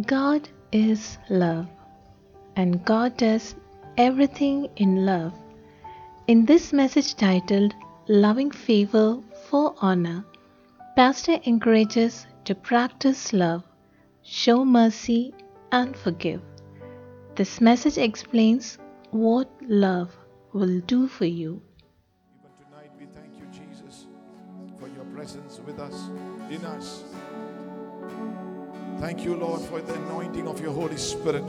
God is love, and God does everything in love. In this message titled Loving Favor for Honor, Pastor encourages to practice love, show mercy, and forgive. This message explains what love will do for you. Even tonight, we thank you, Jesus, for your presence with us, in us. Thank you, Lord, for the anointing of your Holy Spirit.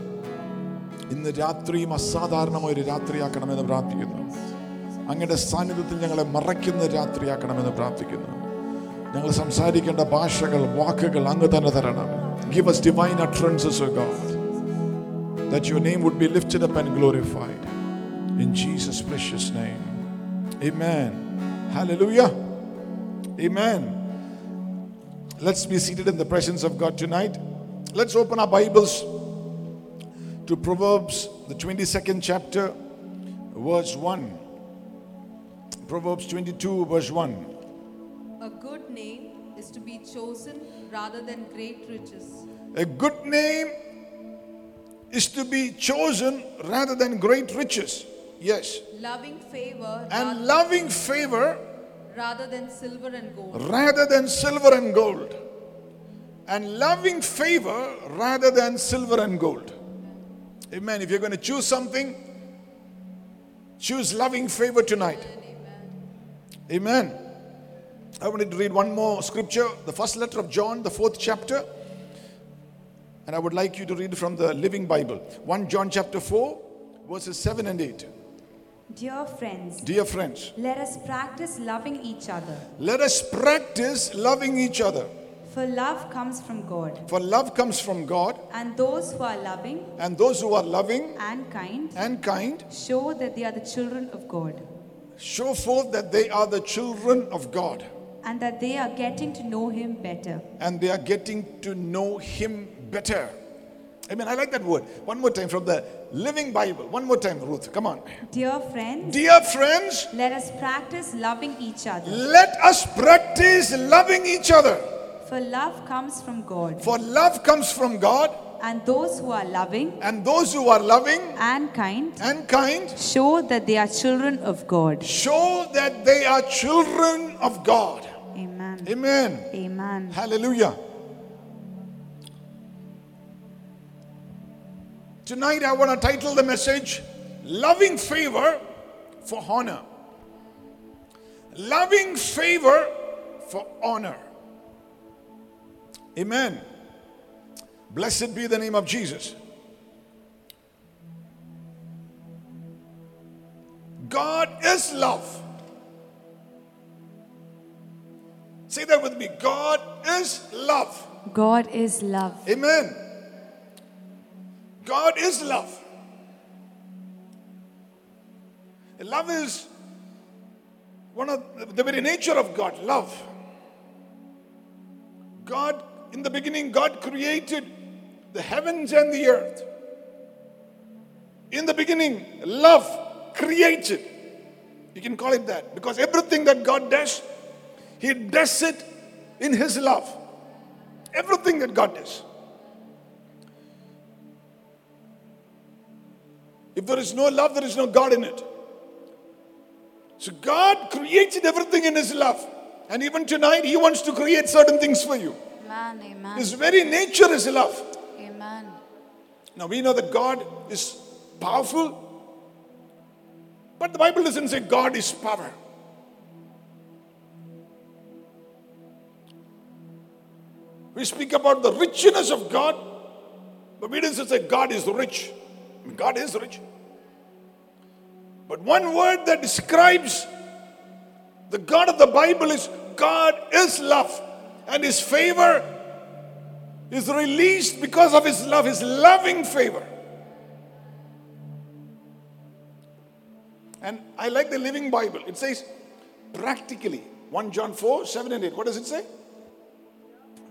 ഇന്ന് രാത്രിയും അസാധാരണമായ ഒരു രാത്രിയാക്കണമെന്ന് പ്രാർത്ഥിക്കുന്നു അങ്ങയുടെ സാന്നിധ്യത്തിൽ ഞങ്ങളെ മറയ്ക്കുന്ന രാത്രിയാക്കണമെന്ന് പ്രാർത്ഥിക്കുന്നു ഞങ്ങൾ സംസാരിക്കേണ്ട ഭാഷകൾ വാക്കുകൾ അങ്ങ് തന്നെ തരണം give us divine utterances o God that your name would be lifted up and glorified in Jesus precious name amen hallelujah amen let's be seated in the presence of God tonight let's open our bibles to Proverbs the 22nd chapter verse 1 Proverbs 22 verse 1 A good name is to be chosen rather than great riches. A good name is to be chosen rather than great riches. Yes. Loving favor And loving favor rather than silver and gold. rather than silver and gold. And loving favor rather than silver and gold. Amen. If you're going to choose something, choose loving favor tonight. Amen. I wanted to read one more scripture, the first letter of John, the fourth chapter. And I would like you to read from the Living Bible. 1 John chapter 4, verses 7 and 8. Dear friends, Dear friends, let us practice loving each other. let us practice loving each other. For love comes from God. For love comes from God, And those who are loving and those who are loving and kind and kind show that they are the children of God show forth that they are the children of God and that they are getting to know Him better. and they are getting to know Him better. Amen. I like that word. One more time from the Living Bible. One more time, Ruth. Come on. Dear friends, Dear friends, let us practice loving each other. let us practice loving each other. For love comes from God. For love comes from God, And those who are loving and those who are loving and kind and kind show that they are children of God. show that they are children of God. Amen. Amen. Amen. Hallelujah. Tonight, I want to title the message Loving Favor for Honor. Loving Favor for Honor. Amen. Blessed be the name of Jesus. God is love. Say that with me. God is love. God is love. Amen. God is love. Love is one of the very nature of God, love. God, in the beginning, God created the heavens and the earth. In the beginning, love created. You can call it that because everything that God does, He does it in His love. Everything that God does. If there is no love, there is no God in it. So God created everything in His love. And even tonight, He wants to create certain things for you. Amen. Amen. His very nature is love. Amen. Now we know that God is powerful, but the Bible doesn't say God is power. We speak about the richness of God, but we don't say God is rich. God is rich. But one word that describes the God of the Bible is God is love, and His favor is released because of His love, His loving favor. And I like the Living Bible. It says practically 1 John 4 7 and 8. What does it say?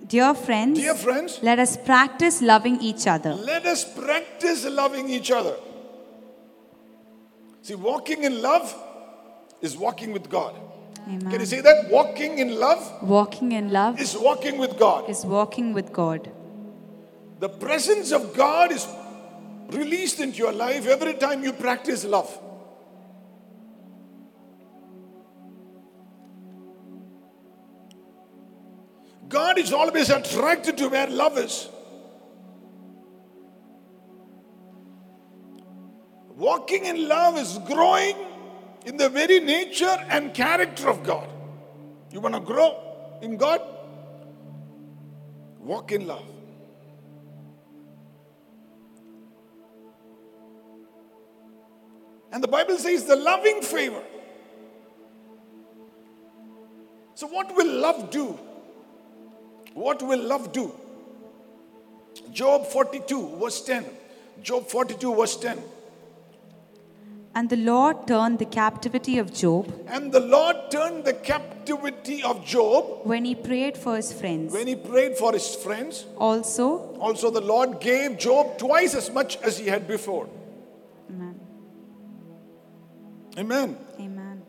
Dear friends, Dear friends, let us practice loving each other. let us practice loving each other. See, walking in love is walking with God. Can you Amen. say that? Walking in love Walking in love is walking with God. is walking with God. The presence of God is released into your life every time you practice love. God is always attracted to where love is. Walking in love is growing in the very nature and character of God. You want to grow in God? Walk in love. And the Bible says the loving favor. So, what will love do? What will love do? Job 42, verse 10. Job 42, verse 10. And the Lord turned the captivity of Job And the Lord turned the captivity of Job when he prayed for his friends. when he prayed for his friends. Also, Also, the Lord gave Job twice as much as he had before. Amen. Amen. Amen.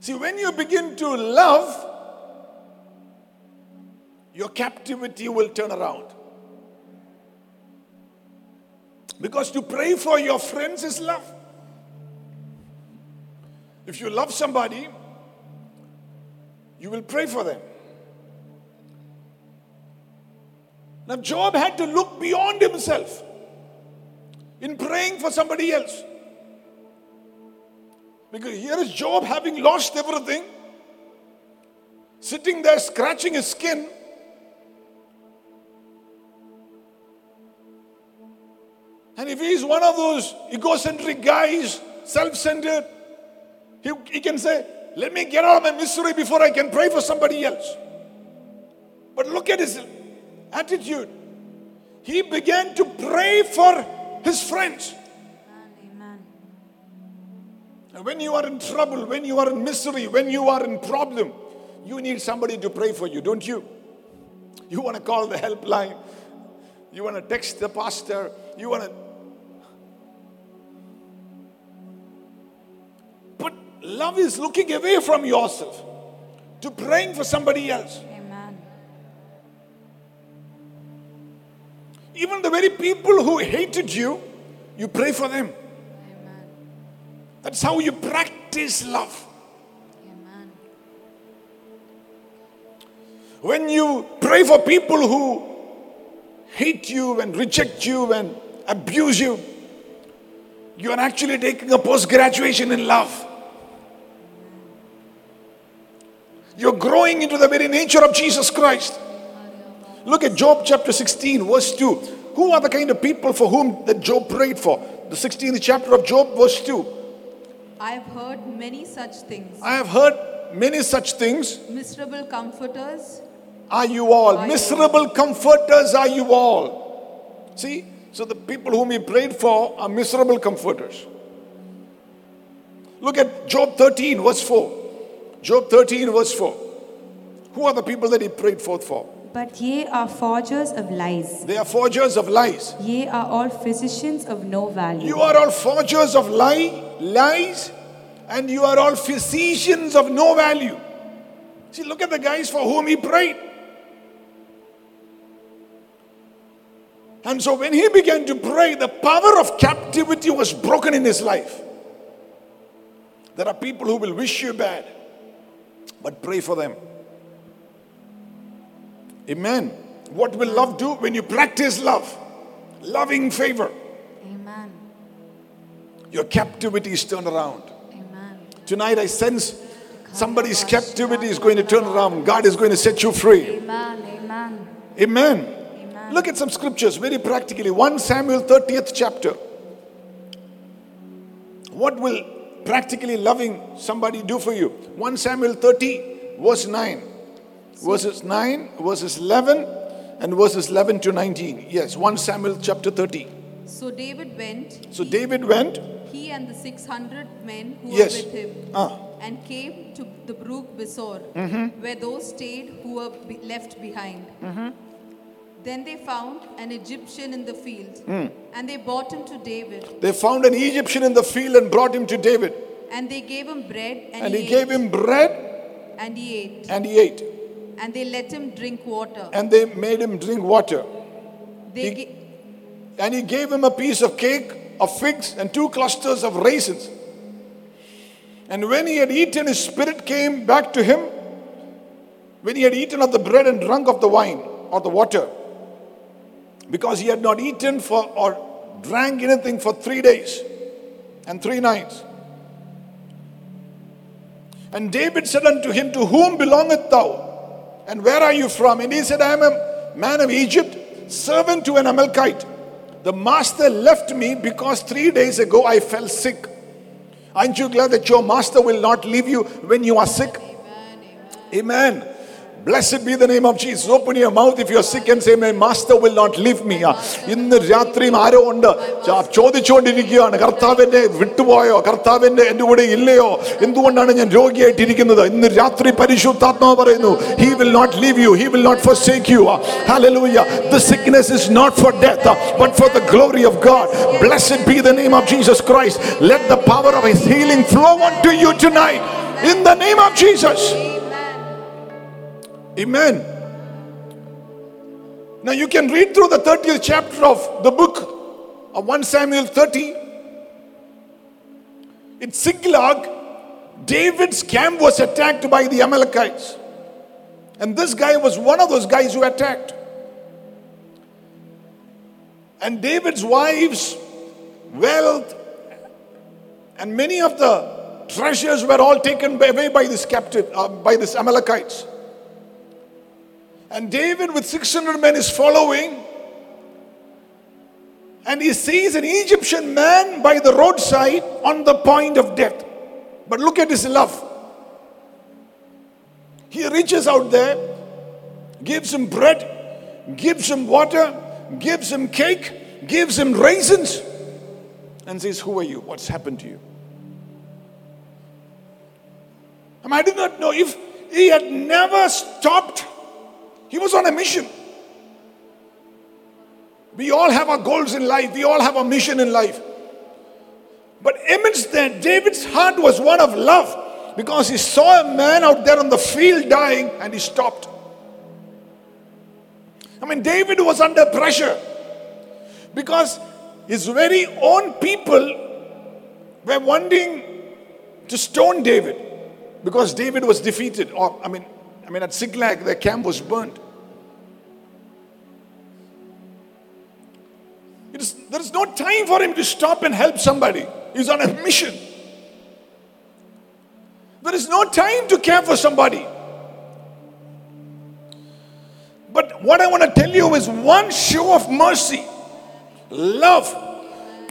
See, when you begin to love, your captivity will turn around. Because to pray for your friends is love. If you love somebody, you will pray for them. Now, Job had to look beyond himself in praying for somebody else. Because here is Job having lost everything, sitting there scratching his skin. And if he's one of those egocentric guys, self centered, he, he can say, Let me get out of my misery before I can pray for somebody else. But look at his attitude. He began to pray for his friends. Amen. When you are in trouble, when you are in misery, when you are in problem, you need somebody to pray for you, don't you? You want to call the helpline. You want to text the pastor. You want to. Love is looking away from yourself to praying for somebody else. Amen. Even the very people who hated you, you pray for them. Amen. That's how you practice love. Amen. When you pray for people who hate you and reject you and abuse you, you are actually taking a post graduation in love. You're growing into the very nature of Jesus Christ. Look at Job chapter 16, verse 2. Who are the kind of people for whom that Job prayed for? The 16th chapter of Job, verse 2. I have heard many such things. I have heard many such things. Miserable comforters, are you all. Are you Miserable comforters are you all. See? So the people whom he prayed for are miserable comforters. Look at Job 13, verse 4. Job 13, verse 4. Who are the people that he prayed forth for? But ye are forgers of lies. They are forgers of lies. Ye are all physicians of no value. You are all forgers of lie, lies, and you are all physicians of no value. See, look at the guys for whom he prayed. And so when he began to pray, the power of captivity was broken in his life. There are people who will wish you bad, but pray for them. Amen. What will love do when you practice love? Loving favor. Amen. Your captivity is turned around. Amen. Tonight I sense somebody's captivity is going to turn around. God is going to set you free. Amen. Amen. Amen. Amen. Look at some scriptures very practically. 1 Samuel 30th chapter. What will practically loving somebody do for you? 1 Samuel 30, verse 9. Verses 9, verses 11, and verses 11 to 19. Yes, 1 Samuel chapter 30. So David went, So David went. he and the 600 men who Yes. were with him, Ah. and came to the brook Besor, where those stayed who were be- left behind. Then they found an Egyptian in the field, hmm. and they brought him to David, They found an Egyptian in the field and brought him to David. and they gave him bread, and, And he, he gave him bread and he ate, and he ate. and they let him drink water. And they made him drink water. They He- ga- And he gave him a piece of cake, of figs, and two clusters of raisins. And when he had eaten, his spirit came back to him. When he had eaten of the bread and drunk of the wine or the water, because he had not eaten for or drank anything for three days and three nights. And David said unto him, To whom belongeth thou? And where are you from? And he said, I am a man of Egypt, servant to an Amalekite. The master left me because three days ago I fell sick. Aren't you glad that your master will not leave you when you are sick? Amen. Blessed be the name of Jesus. Open your mouth if you're sick and say, My master will not leave me. ആ, ഇന്ന് രാത്രിയും ആരോ ഉണ്ട് ചാ- ചോദിച്ചുകൊണ്ടിരിക്കുകയാണ് കർത്താവിന്റെ വിട്ടുപോയോ കർത്താവിന്റെ എന്റെ കൂടെ ഇല്ലയോ എന്തുകൊണ്ടാണ് ഞാൻ രോഗിയായിട്ടിരിക്കുന്നത് ഇന്ന് രാത്രി പരിശുദ്ധാത്മാവ് പറയുന്നു he will not leave U he will not forsake you hallelujah the sickness is not for death uh, but for the glory of god blessed be the name of jesus christ let the power of his healing flow unto you tonight in the name of jesus Amen. Now you can read through the 30th chapter of the book of 1 Samuel 30. In Ziklag, David's camp was attacked by the Amalekites. And this guy was one of those guys who attacked. And David's wives, wealth, and many of the treasures were all taken away by this captive, uh, by this Amalekites. And David, with 600 men, is following. And he sees an Egyptian man by the roadside on the point of death. But look at his love. He reaches out there, gives him bread, gives him water, gives him cake, gives him raisins, and says, Who are you? What's happened to you? Mean, I did not know if he had never stopped he was on a mission. We all have our goals in life, we all have a mission in life. But amidst that, David's heart was one of love because he saw a man out there on the field dying and he stopped. I mean, David was under pressure because his very own people were wanting to stone David because David was defeated. Or, I mean, I mean, at Ziklag, their camp was burnt. There is no time for him to stop and help somebody. He's on a mission. There is no time to care for somebody. But what I want to tell you is one show of mercy, love,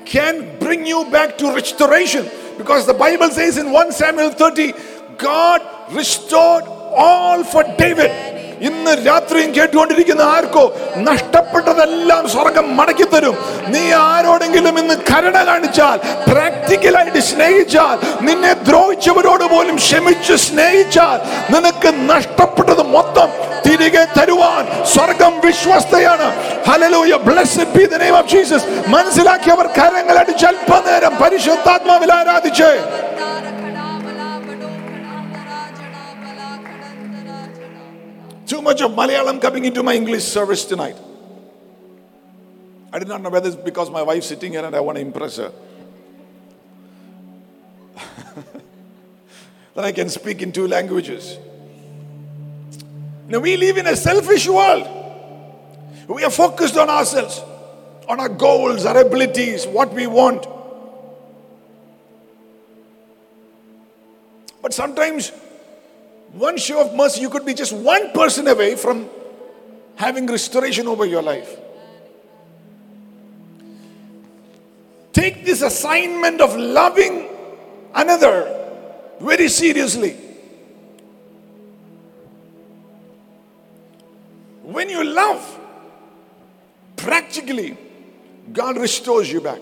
can bring you back to restoration. Because the Bible says in 1 Samuel 30, God restored all for David ഇന്ന് രാത്രിയും കേട്ടുകൊണ്ടിരിക്കുന്ന ആർക്കോ നഷ്ടപ്പെട്ടതെല്ലാം സ്വർഗം മടക്കി തരും. നീ ആരോടെങ്കിലും ഇന്ന് കരുണ കാണിച്ചാൽ പ്രാക്ടിക്കലായിട്ട് സ്നേഹിച്ചാൽ നിന്നെ ദ്രോഹിച്ചവരോട് പോലും ക്ഷമിച്ച് സ്നേഹിച്ചാൽ നിനക്ക് നഷ്ടപ്പെട്ടത് മൊത്തം തിരികെ തരുവാൻ സ്വർഗം വിശ്വസ്തയാണ്. ഹല്ലേലൂയ ബ്ലെസ്ഡ് ബി മനസ്സിലാക്കിയവർ കരങ്ങൾ അടിച്ച് അല്പനേരം പരിശുദ്ധാത്മാവിൽ ആരാധിച്ച്. Too much of Malayalam coming into my English service tonight. I did not know whether it's because my wife's sitting here and I want to impress her. that I can speak in two languages. Now, we live in a selfish world. We are focused on ourselves, on our goals, our abilities, what we want. But sometimes, one show of mercy, you could be just one person away from having restoration over your life. Take this assignment of loving another very seriously. When you love, practically, God restores you back.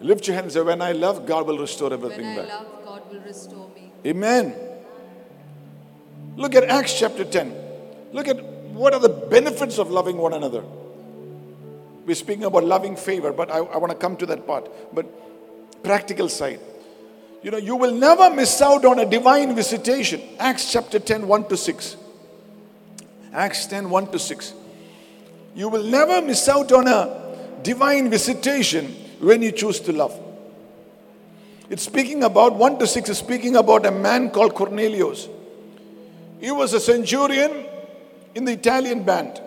Lift your hands and say, When I love, God will restore everything When I back. love, God will restore me. Amen. Look at Acts chapter 10. Look at what are the benefits of loving one another. We're speaking about loving favor, but I, I want to come to that part. But practical side. You know, you will never miss out on a divine visitation. Acts chapter 10, 1 to 6. Acts 10, 1 to 6. You will never miss out on a divine visitation when you choose to love. It's speaking about 1 to 6 is speaking about a man called Cornelius. He was a centurion in the Italian band.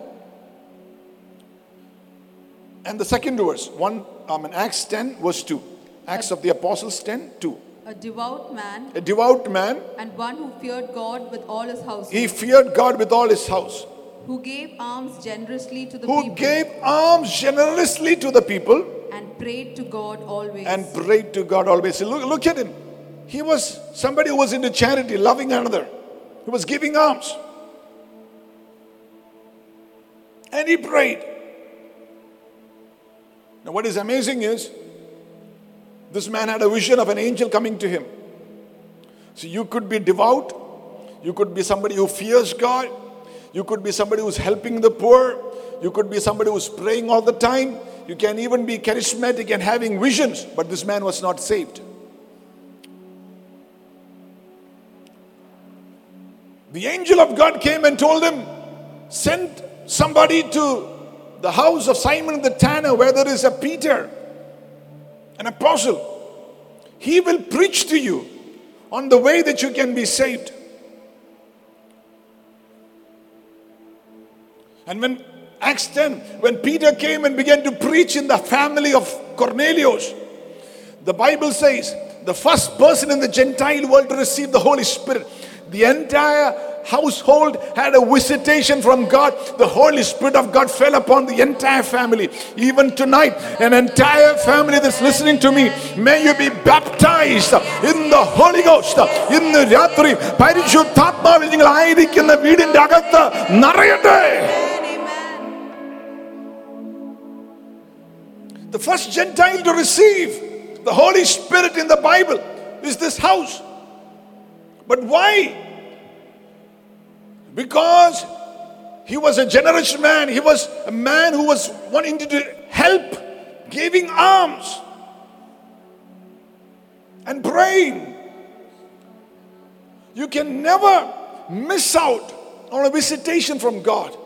And the second verse, 1 um, in Acts 10, verse 2. Acts of the Apostles 10, 2. A devout man A devout man, and one who feared God with all his house. he feared God with all his house, who gave alms generously to the who people gave alms generously to the people and prayed to God always. and prayed to God always. Look, look at him. He was somebody who was into charity, loving another. He was giving alms. And he prayed. Now, what is amazing is this man had a vision of an angel coming to him. So, you could be devout, you could be somebody who fears God, you could be somebody who's helping the poor, you could be somebody who's praying all the time, you can even be charismatic and having visions, but this man was not saved. The angel of God came and told him, Send somebody to the house of Simon the tanner where there is a Peter, an apostle. He will preach to you on the way that you can be saved. And when Acts 10, when Peter came and began to preach in the family of Cornelius, the Bible says the first person in the Gentile world to receive the Holy Spirit, the entire household had a visitation from God. The Holy Spirit of God fell upon the entire family. Even tonight, an entire family that's listening to me, may you be baptized in the Holy Ghost. ഇന്ന് രാത്രി പരിശുദ്ധാത്മാവിൽ നിങ്ങൾ ആയിരിക്കുന്ന വീടിന്റെ അകത്ത് നിറയട്ടെ The first Gentile to receive the Holy Spirit in the Bible is this house. But why? Because he was a generous man. He was a man who was wanting to help, giving alms and praying. You can never miss out on a visitation from God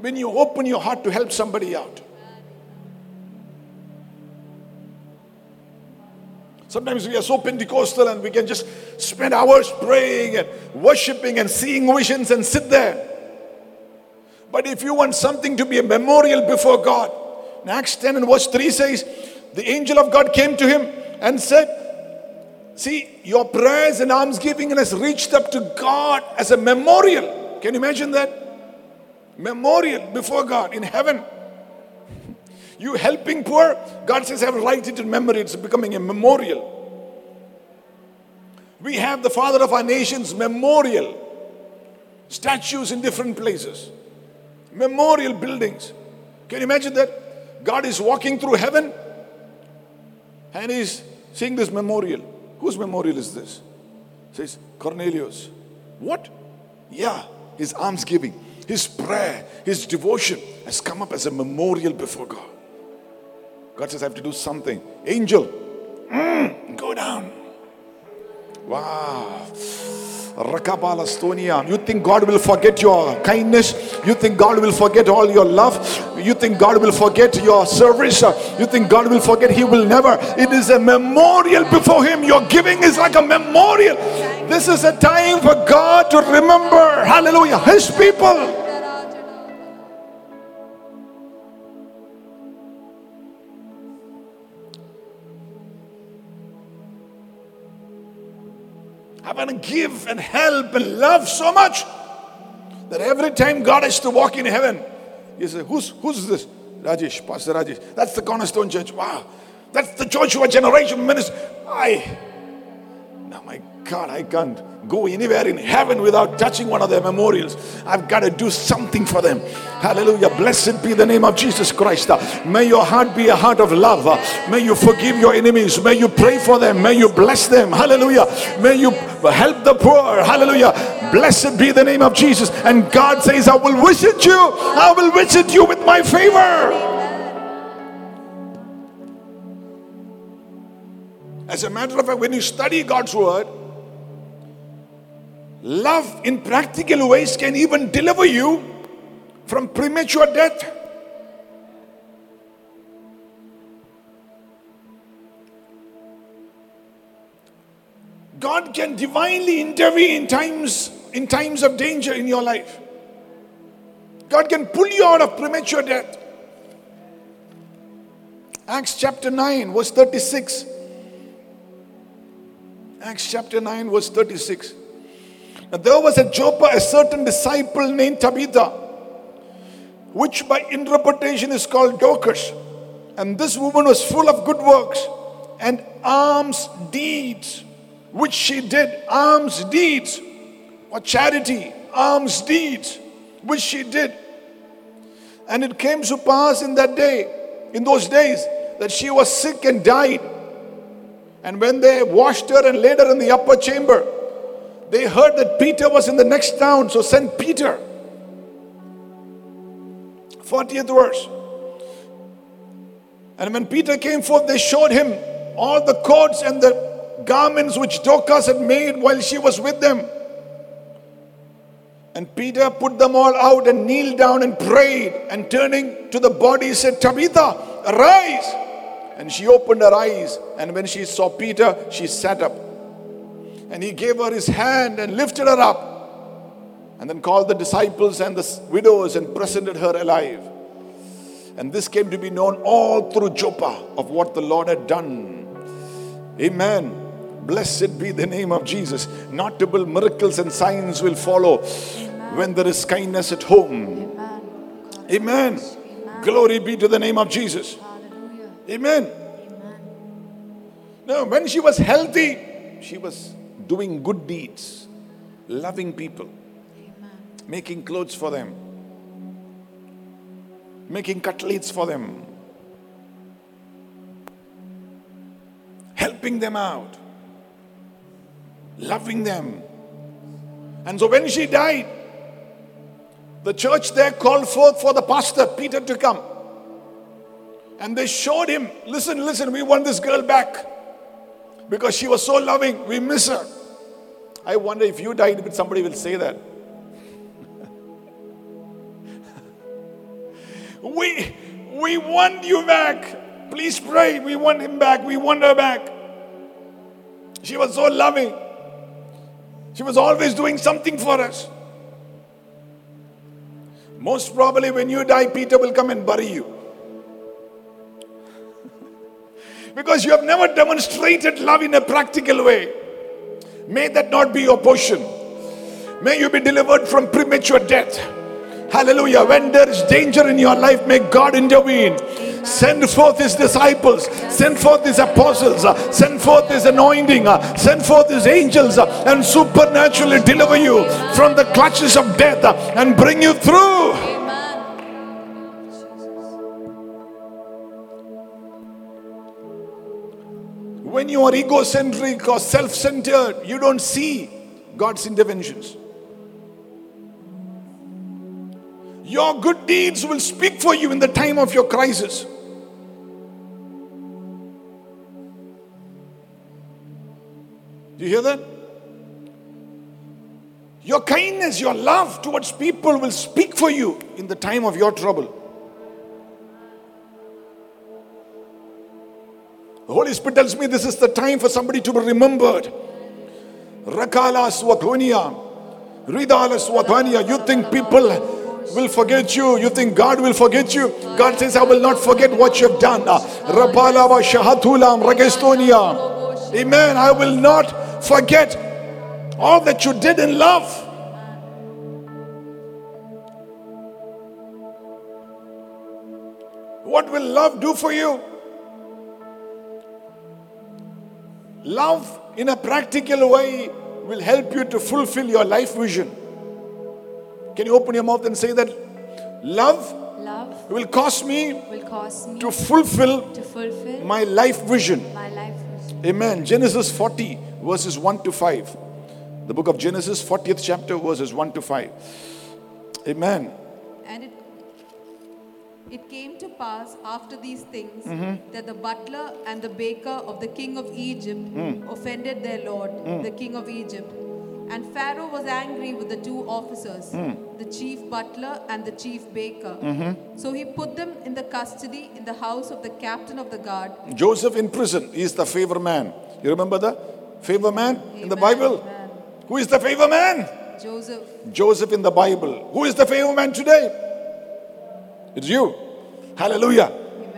when you open your heart to help somebody out. Sometimes we are so Pentecostal and we can just spend hours praying and worshiping and seeing visions and sit there. But if you want something to be a memorial before God, in Acts 10 and verse 3 says, the angel of God came to him and said, See, your prayers and almsgiving has reached up to God as a memorial. Can you imagine that? Memorial before God in heaven. You helping poor, God says, I will write it in memory. It's becoming a memorial. We have the father of our nations memorial statues in different places, memorial buildings. Can you imagine that? God is walking through heaven and he's seeing this memorial. Whose memorial is this? Says Cornelius. What? Yeah, his almsgiving, his prayer, his devotion has come up as a memorial before God. God says, I have to do something. Angel, mm, go down. Wow. You think God will forget your kindness? You think God will forget all your love? You think God will forget your service? You think God will forget? He will never. It is a memorial before Him. Your giving is like a memorial. This is a time for God to remember, hallelujah, His people. I want to give and help and love so much that every time God has to walk in heaven, He says, Who's who's this? Rajesh, Pastor Rajesh. That's the Cornerstone Church. Wow. That's the Joshua generation ministry. I now my God, I can't go anywhere in heaven without touching one of their memorials. I've got to do something for them. Hallelujah. Blessed be the name of Jesus Christ. May your heart be a heart of love. May you forgive your enemies. May you pray for them. May you bless them. Hallelujah. May you help the poor. Hallelujah. Blessed be the name of Jesus. And God says, I will visit you. I will visit you with my favor. As a matter of fact, when you study God's word, Love in practical ways can even deliver you from premature death. God can divinely intervene in times in times of danger in your life. God can pull you out of premature death. Acts chapter 9 verse 36. Acts chapter 9 verse 36. Now, there was at Joppa a certain disciple named Tabitha, which by interpretation is called Dorcas. And this woman was full of good works and alms deeds, which she did. Alms deeds, or charity, alms deeds, which she did. And it came to pass in that day, in those days, that she was sick and died. And when they washed her and laid her in the upper chamber, they heard that Peter was in the next town, so sent Peter. 40th verse. And when Peter came forth, they showed him all the coats and the garments which Dorcas had made while she was with them. And Peter put them all out and kneeled down and prayed. And turning to the body, said, Tabitha, arise. And she opened her eyes. And when she saw Peter, she sat up. And he gave her his hand and lifted her up. And then called the disciples and the widows and presented her alive. And this came to be known all through Joppa of what the Lord had done. Amen. Blessed be the name of Jesus. Notable miracles and signs will follow when there is kindness at home. Amen. Glory be to the name of Jesus. Amen. Now, when she was healthy, she was doing good deeds, loving people, making clothes for them, making cutlets for them, helping them out, loving them. And so when she died, the church there called forth for the pastor, Peter, to come. And they showed him, listen, listen, we want this girl back. Because she was so loving, we miss her. I wonder if you died, but somebody will say that. we, we want you back. Please pray. We want him back. We want her back. She was so loving. She was always doing something for us. Most probably, when you die, Peter will come and bury you. because you have never demonstrated love in a practical way. May that not be your portion. May you be delivered from premature death. Hallelujah. When there is danger in your life, may God intervene. Send forth his disciples, send forth his apostles, send forth his anointing, send forth his angels, and supernaturally deliver you from the clutches of death and bring you through. When you are egocentric or self centered, you don't see God's interventions. Your good deeds will speak for you in the time of your crisis. Do you hear that? Your kindness, your love towards people will speak for you in the time of your trouble. The Holy Spirit tells me this is the time for somebody to be remembered. Rakala Swathonia, Ridala Swathonia. You think people will forget you. You think God will forget you. God says, I will not forget what you have done. Rapala Shahatulam Ragestonia. Amen. I will not forget all that you did in love. What will love do for you? Love in a practical way will help you to fulfill your life vision. Can you open your mouth and say that? Love Love will cause me will cause me to fulfill to fulfill my life vision. my life vision. Amen. Genesis 40, verses 1 to 5. The book of Genesis, 40th chapter, verses 1 to 5. Amen. And it, it came to pass after these things mm-hmm. that the butler and the baker of the king of Egypt mm. offended their lord, mm. the king of Egypt. And Pharaoh was angry with the two officers, mm. the chief butler and the chief baker. Mm-hmm. So he put them in the custody in the house of the captain of the guard. Joseph in prison is the favor man. You remember the Favor man in the Bible? amen. Who is the favor man? Joseph. Joseph in the Bible. Who is the favor man today? It's you. Hallelujah.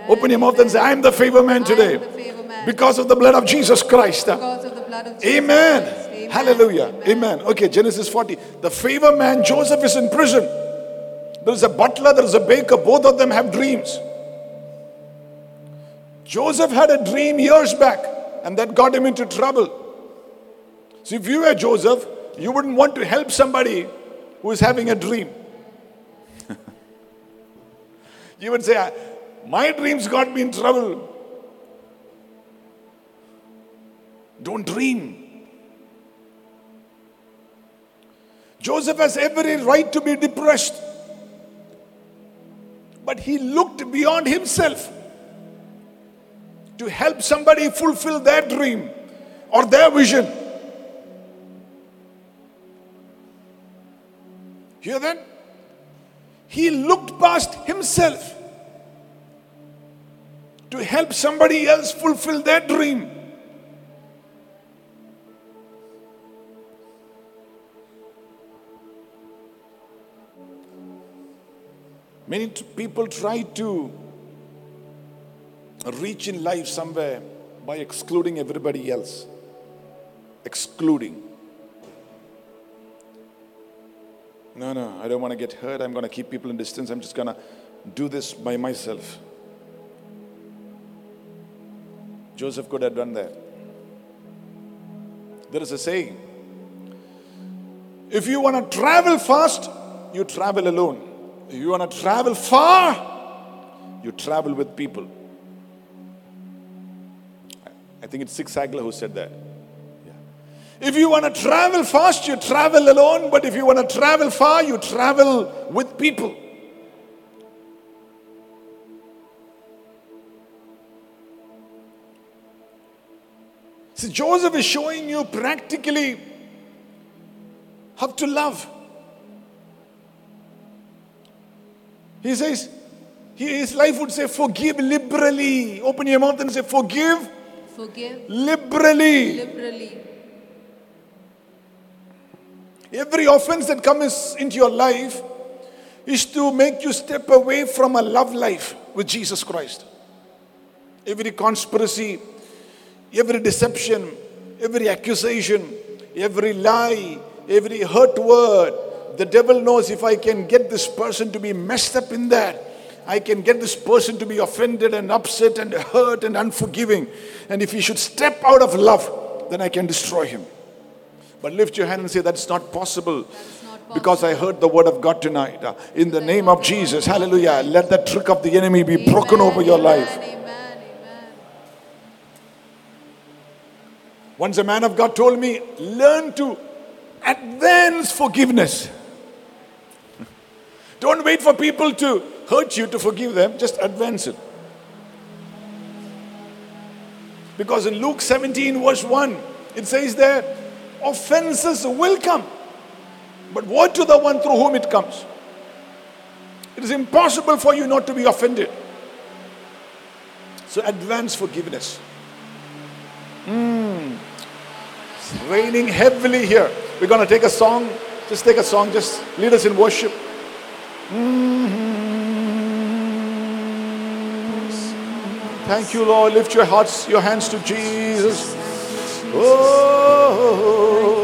Open your mouth and say, I am the favor man today. favor man. Because of the blood of Jesus Christ. of of Jesus Amen. Christ. Amen. Hallelujah. Amen. Okay, Genesis 40. The favor man, Joseph, is in prison. There is a butler, there is a baker. Both of them have dreams. Joseph had a dream years back, and that got him into trouble. So, if you were Joseph, you wouldn't want to help somebody who is having a dream. You would say, "Ah, My dreams got me in trouble. Don't dream. Joseph has every right to be depressed. But he looked beyond himself to help somebody fulfill their dream or their vision. Hear that? He looked past himself to help somebody else fulfill their dream. Many t- people try to reach in life somewhere by excluding everybody else. Excluding. No, no, I don't want to get hurt. I'm going to keep people in distance. I'm just going to do this by myself. Joseph could have done that. There is a saying if you want to travel fast, you travel alone. If you want to travel far, you travel with people. I think it's Zig Ziglar who said that. If you want to travel fast, you travel alone, but if you want to travel far, you travel with people. See, Joseph is showing you practically how to love. He says, his life would say, forgive liberally. Open your mouth and say, forgive Forgive liberally. liberally. Every offense that comes into your life is to make you step away from a love life with Jesus Christ. Every conspiracy, every deception, every accusation, every lie, every hurt word, the devil knows if I can get this person to be messed up in that, I can get this person to be offended and upset and hurt and unforgiving. And if he should step out of love, then I can destroy him. But lift your hand and say, That's not possible. Because I heard the word of God tonight. In the name of Jesus, hallelujah. Let the trick of the enemy be broken over your life. Amen, amen. Once a man of God told me, learn to advance forgiveness. Don't wait for people to hurt you to forgive them, just advance it. Because in Luke 17, verse 1, it says there, offenses will come. But woe to the one through whom it comes. It is impossible for you not to be offended. So advance forgiveness. It's raining heavily here. We're going to take a song. Just take a song. Just lead us in worship. Hmm. Thank you, Lord. Lift your hearts, your hands to Jesus. Oh,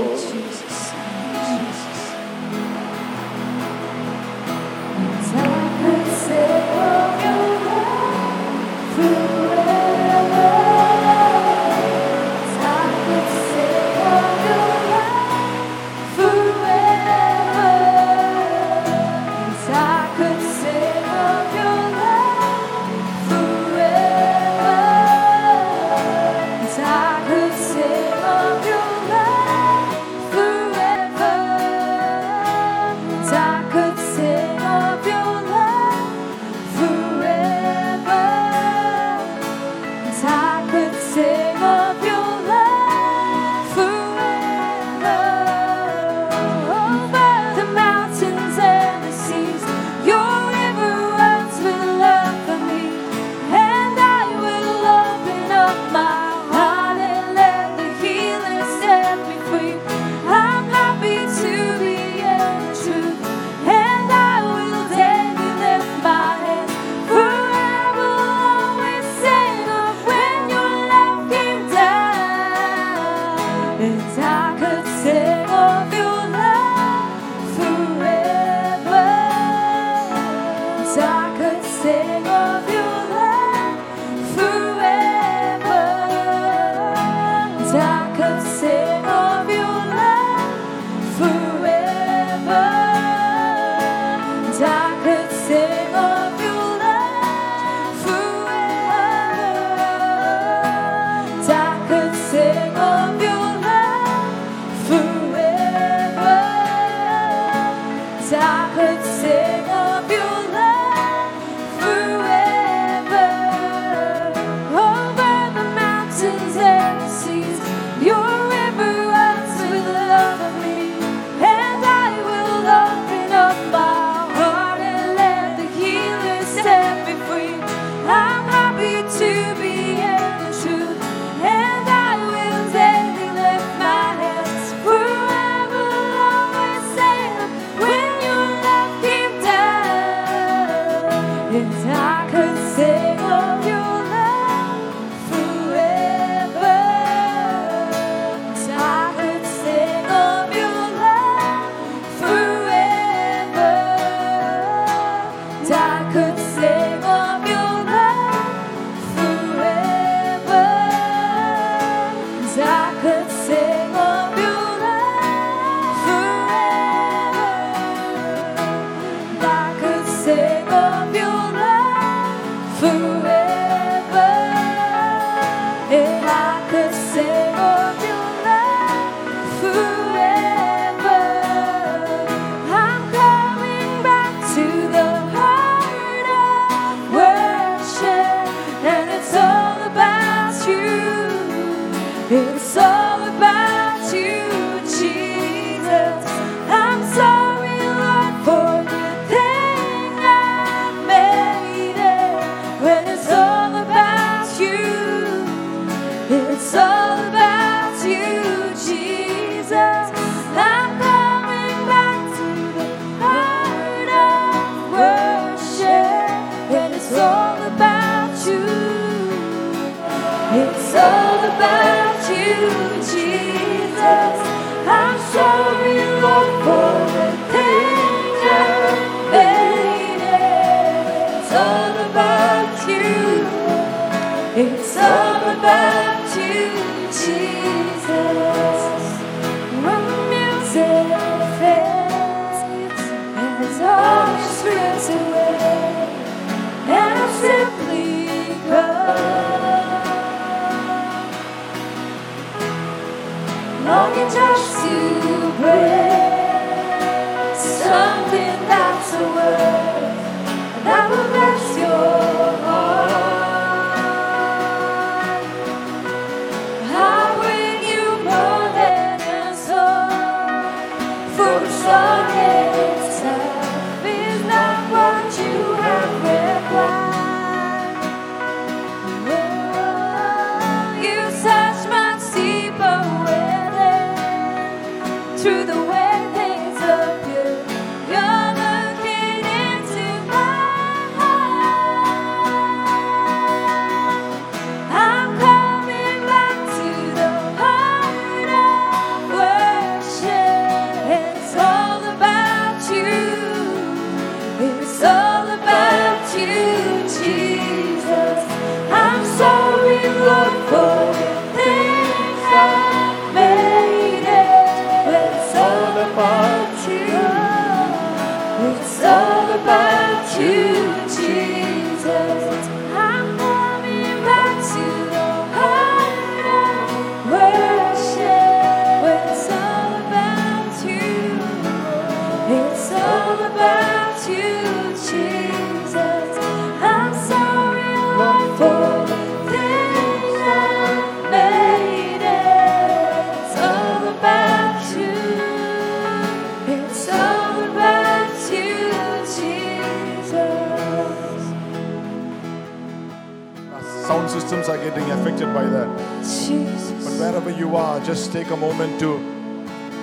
affected by that. Jesus. But wherever you are, just take a moment to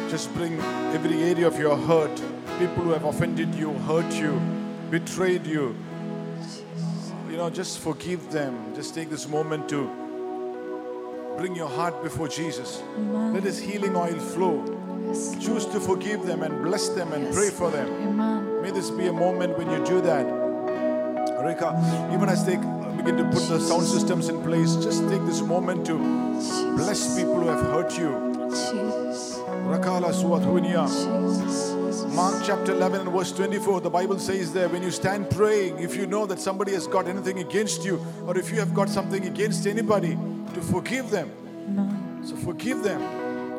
just bring every area of your hurt, people who have offended you, hurt you, betrayed you. You know, just forgive them. Just take this moment to bring your heart before Jesus. Amen. Let His healing oil flow. Yes. Choose to forgive them and bless them and yes. pray for them. Amen. May this be a moment when you do that. Rika, even as they begin to put the sound systems in place. Just take this moment to bless people who have hurt you. Mark chapter 11 and verse 24, the Bible says there, when you stand praying, if you know that somebody has got anything against you, or if you have got something against anybody, to forgive them. So forgive them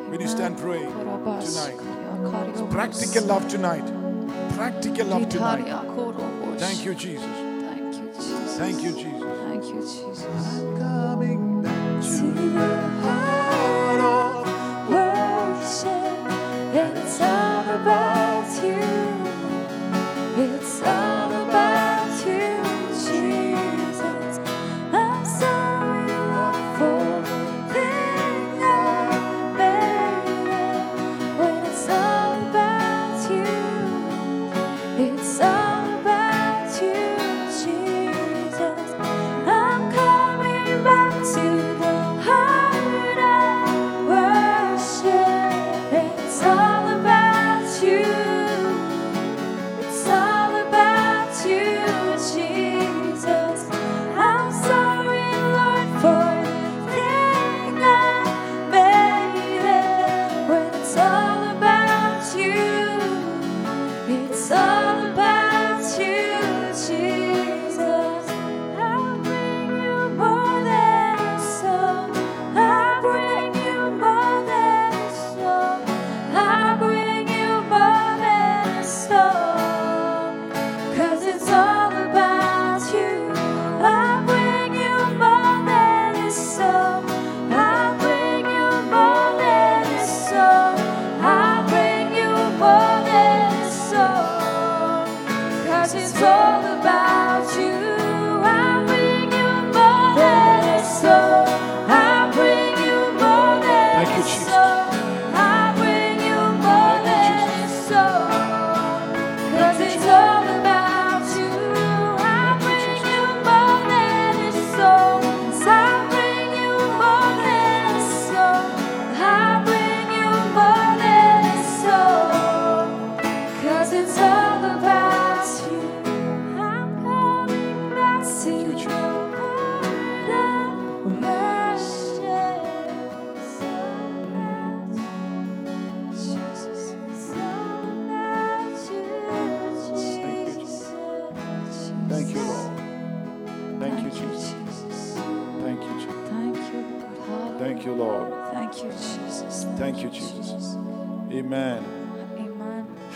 when you stand praying tonight. So practical love tonight. Practical love tonight. Thank you, Jesus. Thank you, Jesus. Thank you, Jesus. Thank you, Jesus. Coming back To the heart of worship, it's all about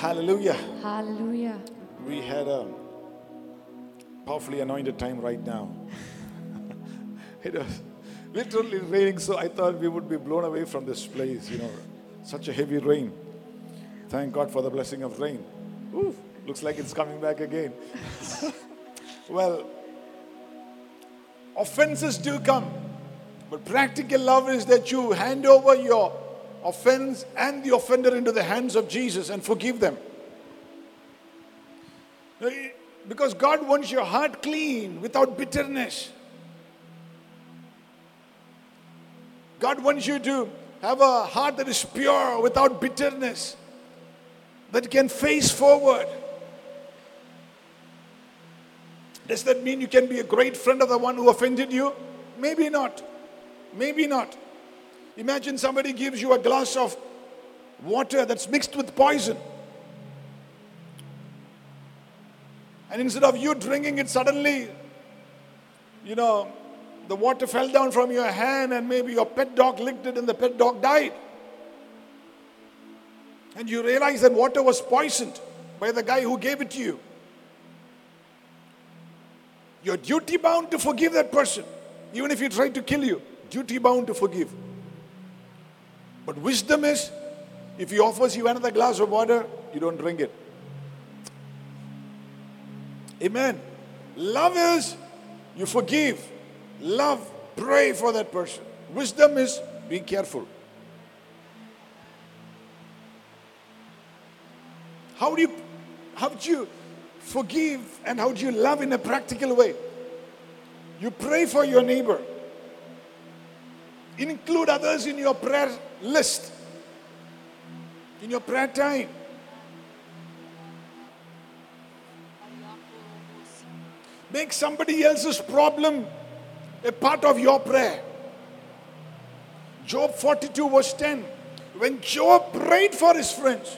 Hallelujah. Hallelujah. We had a powerfully anointed time right now. it was literally raining, so I thought we would be blown away from this place, you know, such a heavy rain. Thank God for the blessing of rain. Ooh, looks like it's coming back again. well, offenses do come, but practical love is that you hand over your offense and the offender into the hands of Jesus and forgive them. Because God wants your heart clean without bitterness. God wants you to have a heart that is pure without bitterness, that can face forward. Does that mean you can be a great friend of the one who offended you? Maybe not. Maybe not. Imagine somebody gives you a glass of water that's mixed with poison. And instead of you drinking it suddenly, you know, the water fell down from your hand and maybe your pet dog licked it and the pet dog died. And you realize that water was poisoned by the guy who gave it to you. You're duty bound to forgive that person, even if he tried to kill you. Duty bound to forgive. But wisdom is if he offers you another glass of water, you don't drink it. Amen. Love is you forgive. Love, pray for that person. Wisdom is being careful. How do you how do you forgive and how do you love in a practical way? You pray for your neighbor. Include others in your prayer list. In your prayer time. Make somebody else's problem a part of your prayer. Job 42, verse 10. When Job prayed for his friends,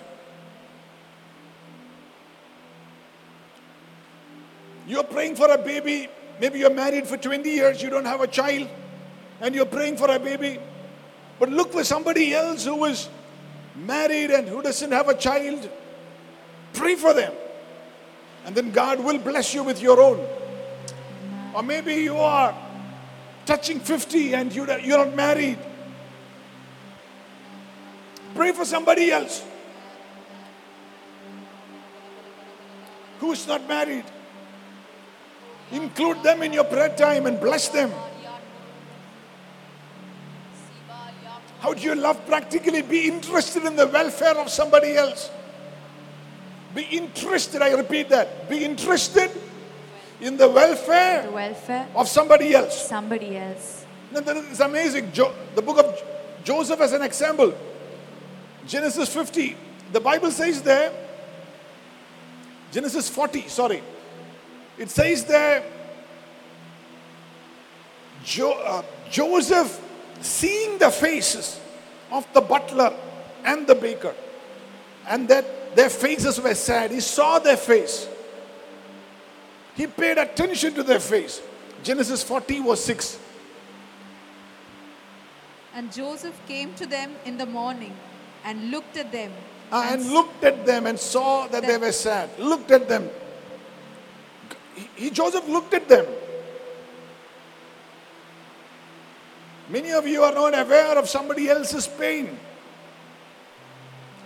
you're praying for a baby, maybe you're married for 20 years, you don't have a child, and you're praying for a baby. But look for somebody else who is married and who doesn't have a child. Pray for them. And then God will bless you with your own. Or maybe you are touching 50 and you- you're not married. Pray for somebody else who's not married. Include them in your prayer time and bless them. How do you love practically? Be interested in the welfare of somebody else. Be interested, I repeat that. Be interested in the welfare. The welfare of somebody else. somebody else. No, that is- It's amazing. Jo- the book of Jo- Joseph as an example. Genesis 50. The Bible says there, Genesis 40, sorry. It says there, jo- uh, Joseph seeing the faces of the butler and the baker, and that their faces were sad. He saw their face. He paid attention to their face. Genesis 40 verse 6. And Joseph came to them in the morning and looked at them. Uh, and looked at them and saw that they were sad. Looked at them. He, he- Joseph looked at them. Many of you are not aware of somebody else's pain.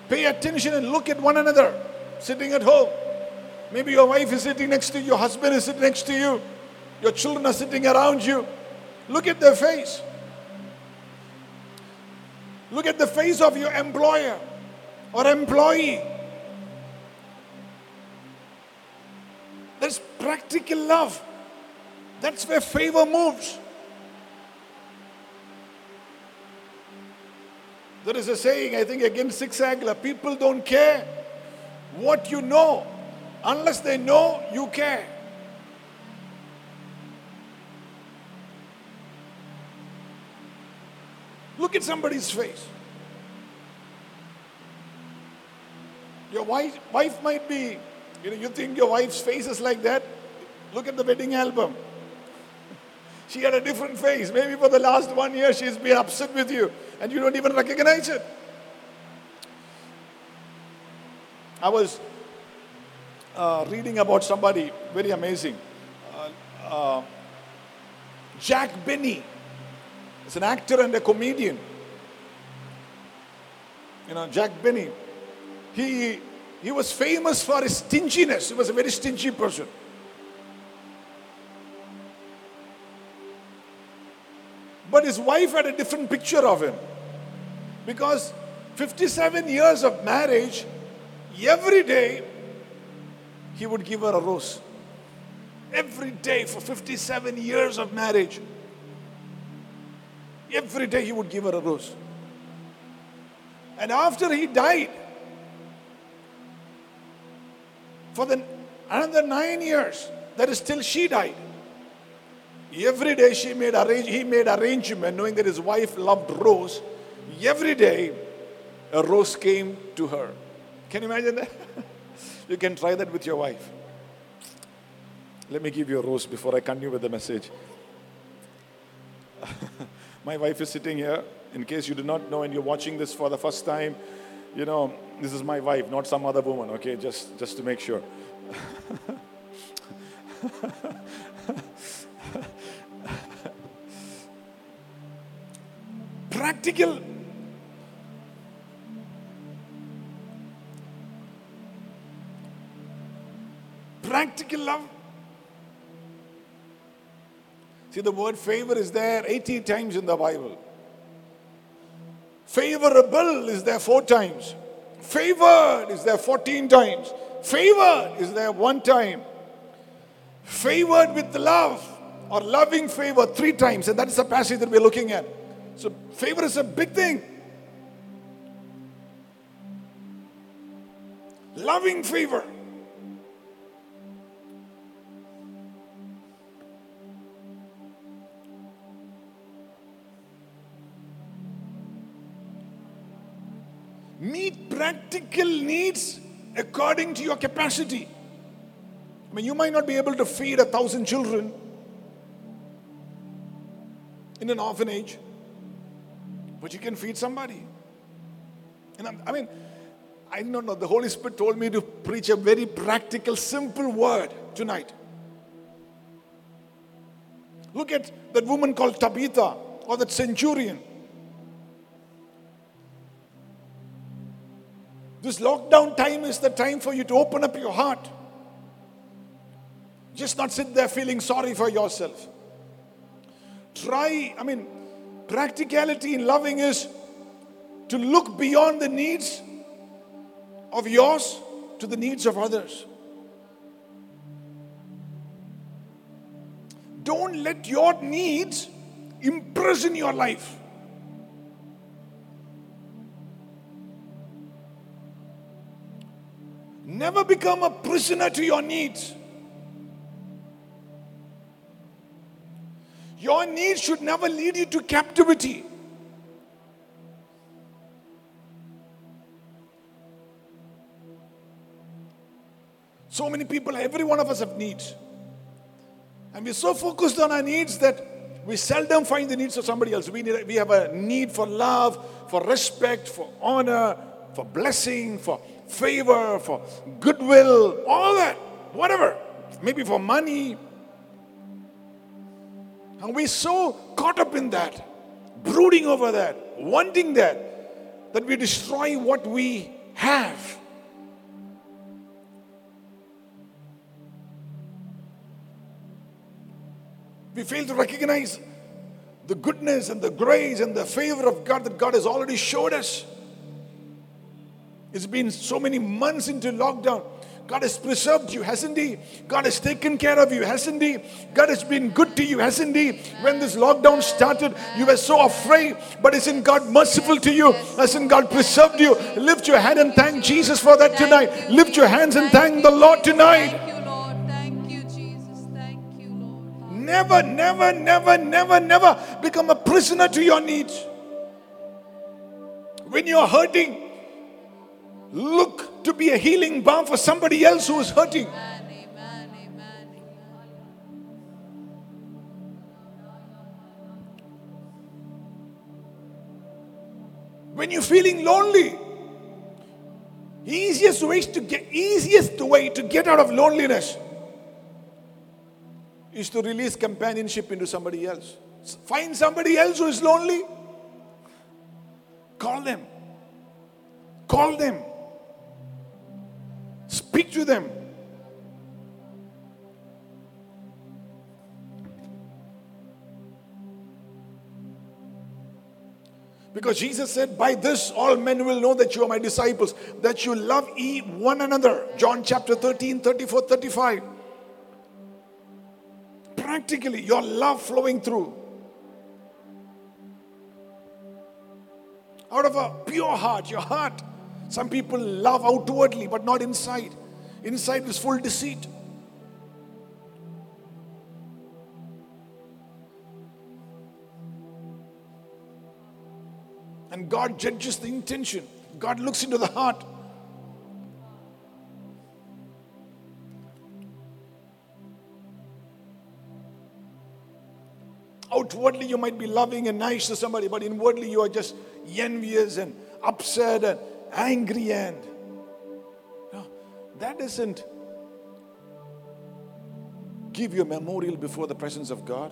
Pay attention and look at one another sitting at home. Maybe your wife is sitting next to you, your husband is sitting next to you, your children are sitting around you. Look at their face. Look at the face of your employer or employee. That's practical love. That's where favor moves. There is a saying, I think, against Zig Ziglar people don't care what you know unless they know you care. Look at somebody's face. Your wife, wife might be, you know, you think your wife's face is like that. Look at the wedding album. She had a different face. Maybe for the last one year she's been upset with you and you don't even recognize it. I was uh, reading about somebody very amazing. Uh, uh, Jack Benny is an actor and a comedian. You know, Jack Benny. He, he was famous for his stinginess. He was a very stingy person. But his wife had a different picture of him. Because 57 years of marriage, every day he would give her a rose. Every day for 57 years of marriage, every day he would give her a rose. And after he died, for the another nine years, that is till she died. Every day she made arrange, he made arrangement knowing that his wife loved rose. Every day a rose came to her. Can you imagine that? you can try that with your wife. Let me give you a rose before I continue with the message. My wife is sitting here. In case you do not know and you're watching this for the first time, you know, this is my wife, not some other woman, okay? Just just to make sure. Practical. Practical love. See, the word favor is there 80 times in the Bible. Favorable is there four times. Favored is there 14 times. Favored is there one time. Favored with love or loving favor three times. And that is the passage that we're looking at. So, favor is a big thing. Loving favor. Meet practical needs according to your capacity. I mean, you might not be able to feed a thousand children in an orphanage but you can feed somebody. And I'm, I mean, I don't know, the Holy Spirit told me to preach a very practical, simple word tonight. Look at that woman called Tabitha or that centurion. This lockdown time is the time for you to open up your heart. Just not sit there feeling sorry for yourself. Try, I mean, practicality in loving is to look beyond the needs of yours to the needs of others. Don't let your needs imprison your life. Never become a prisoner to your needs. Your needs should never lead you to captivity. So many people, every one of us have needs. And we're so focused on our needs that we seldom find the needs of somebody else. We, need, we have a need for love, for respect, for honor, for blessing, for favor, for goodwill, all that, whatever. Maybe for money. And we're so caught up in that, brooding over that, wanting that, that we destroy what we have. We fail to recognize the goodness and the grace and the favor of God that God has already showed us. It's been so many months into lockdown. God has preserved you, hasn't He? God has taken care of you, hasn't He? God has been good to you, hasn't He? When this lockdown started, you were so afraid, but isn't God merciful to you? Hasn't God preserved you? Lift your hand and thank Jesus for that tonight. Lift your hands and thank the Lord tonight. Thank you, Lord. Thank you, Jesus. Thank you, Lord. Never, never, never, never, never become a prisoner to your needs. When you're hurting, look to be a healing balm for somebody else who is hurting. When you're feeling lonely, easiest way to get easiest way to get out of loneliness is to release companionship into somebody else. Find somebody else who is lonely. Call them. Call them. Speak to them. Because Jesus said, By this all men will know that you are my disciples, that you love ye one another. John chapter 13, 34, 35. Practically, your love flowing through. Out of a pure heart, your heart. Some people love outwardly, but not inside. Inside is full deceit. And God judges the intention. God looks into the heart. Outwardly, you might be loving and nice to somebody, but inwardly, you are just envious and upset and angry. And No, that doesn't give you a memorial before the presence of God.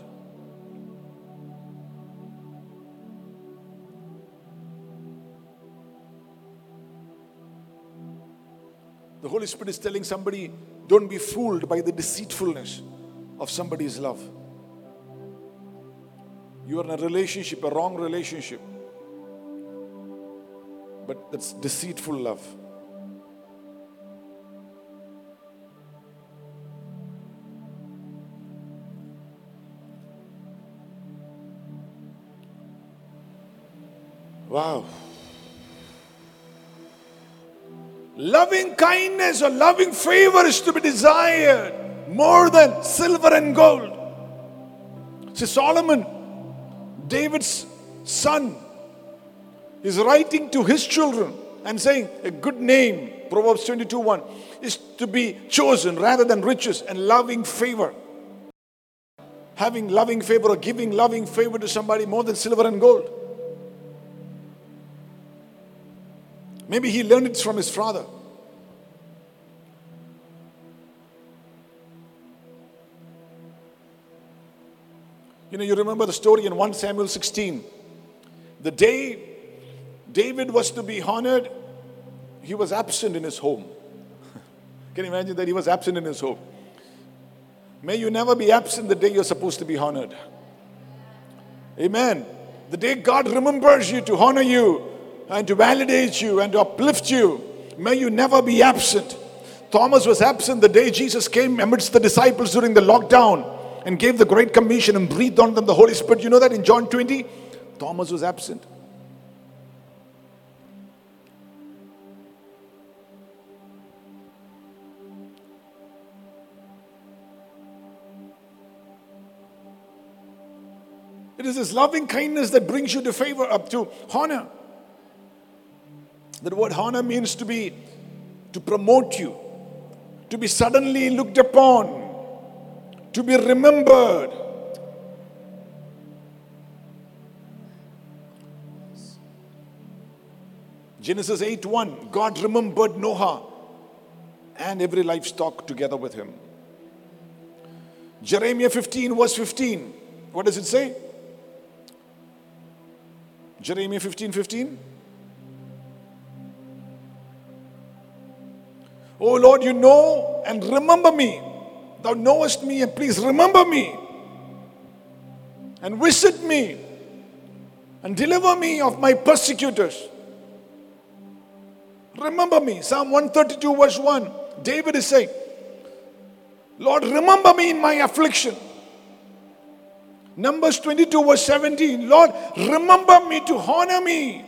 The Holy Spirit is telling somebody, don't be fooled by the deceitfulness of somebody's love. You are in a relationship, a wrong relationship. But that's deceitful love. Wow. Loving kindness or loving favor is to be desired more than silver and gold. See, Solomon, David's son, is writing to his children and saying a good name, Proverbs 22 1, is to be chosen rather than riches and loving favor. Having loving favor or giving loving favor to somebody more than silver and gold. Maybe he learned it from his father. You know, you remember the story in 1 Samuel 16. The day David was to be honored, he was absent in his home. Can you imagine that he was absent in his home? May you never be absent the day you're supposed to be honored. Amen. The day God remembers you to honor you and to validate you and to uplift you, may you never be absent. Thomas was absent the day Jesus came amidst the disciples during the lockdown and gave the Great Commission and breathed on them the Holy Spirit. You know that in John 20? Thomas was absent. It is this loving kindness that brings you to favor, up to honor. That word honor means to be, to promote you, to be suddenly looked upon, to be remembered. Genesis 8 1, God remembered Noah and every livestock together with him. Jeremiah 15, verse 15. What does it say? Jeremiah 15 15. Oh Lord, you know and remember me. Thou knowest me, and please remember me and visit me and deliver me of my persecutors. Remember me. Psalm 132, verse 1. David is saying, Lord, remember me in my affliction. Numbers 22, verse 17. Lord, remember me to honor me.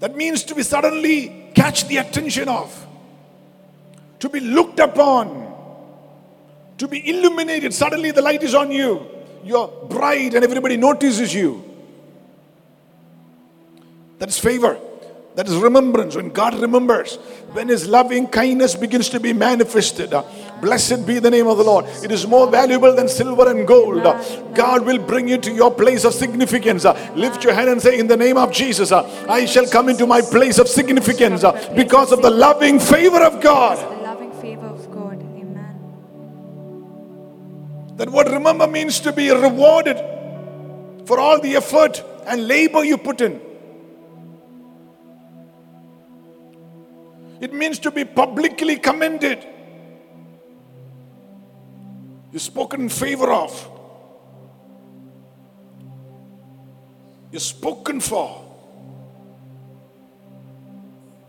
That means to be suddenly catch the attention of, to be looked upon, to be illuminated. Suddenly the light is on you. You're bright and everybody notices you. That is favor. That is remembrance. When God remembers, when His loving kindness begins to be manifested. uh, Blessed be the name of the Lord. It is more valuable than silver and gold. Uh, God will bring you to your place of significance. Uh, Lift your hand and say, In the name of Jesus, I shall come into my place of significance because of the loving favor of God. The loving favor of God. Amen. That what remember means to be rewarded for all the effort and labor you put in. It means to be publicly commended. You're spoken in favor of. You're spoken for.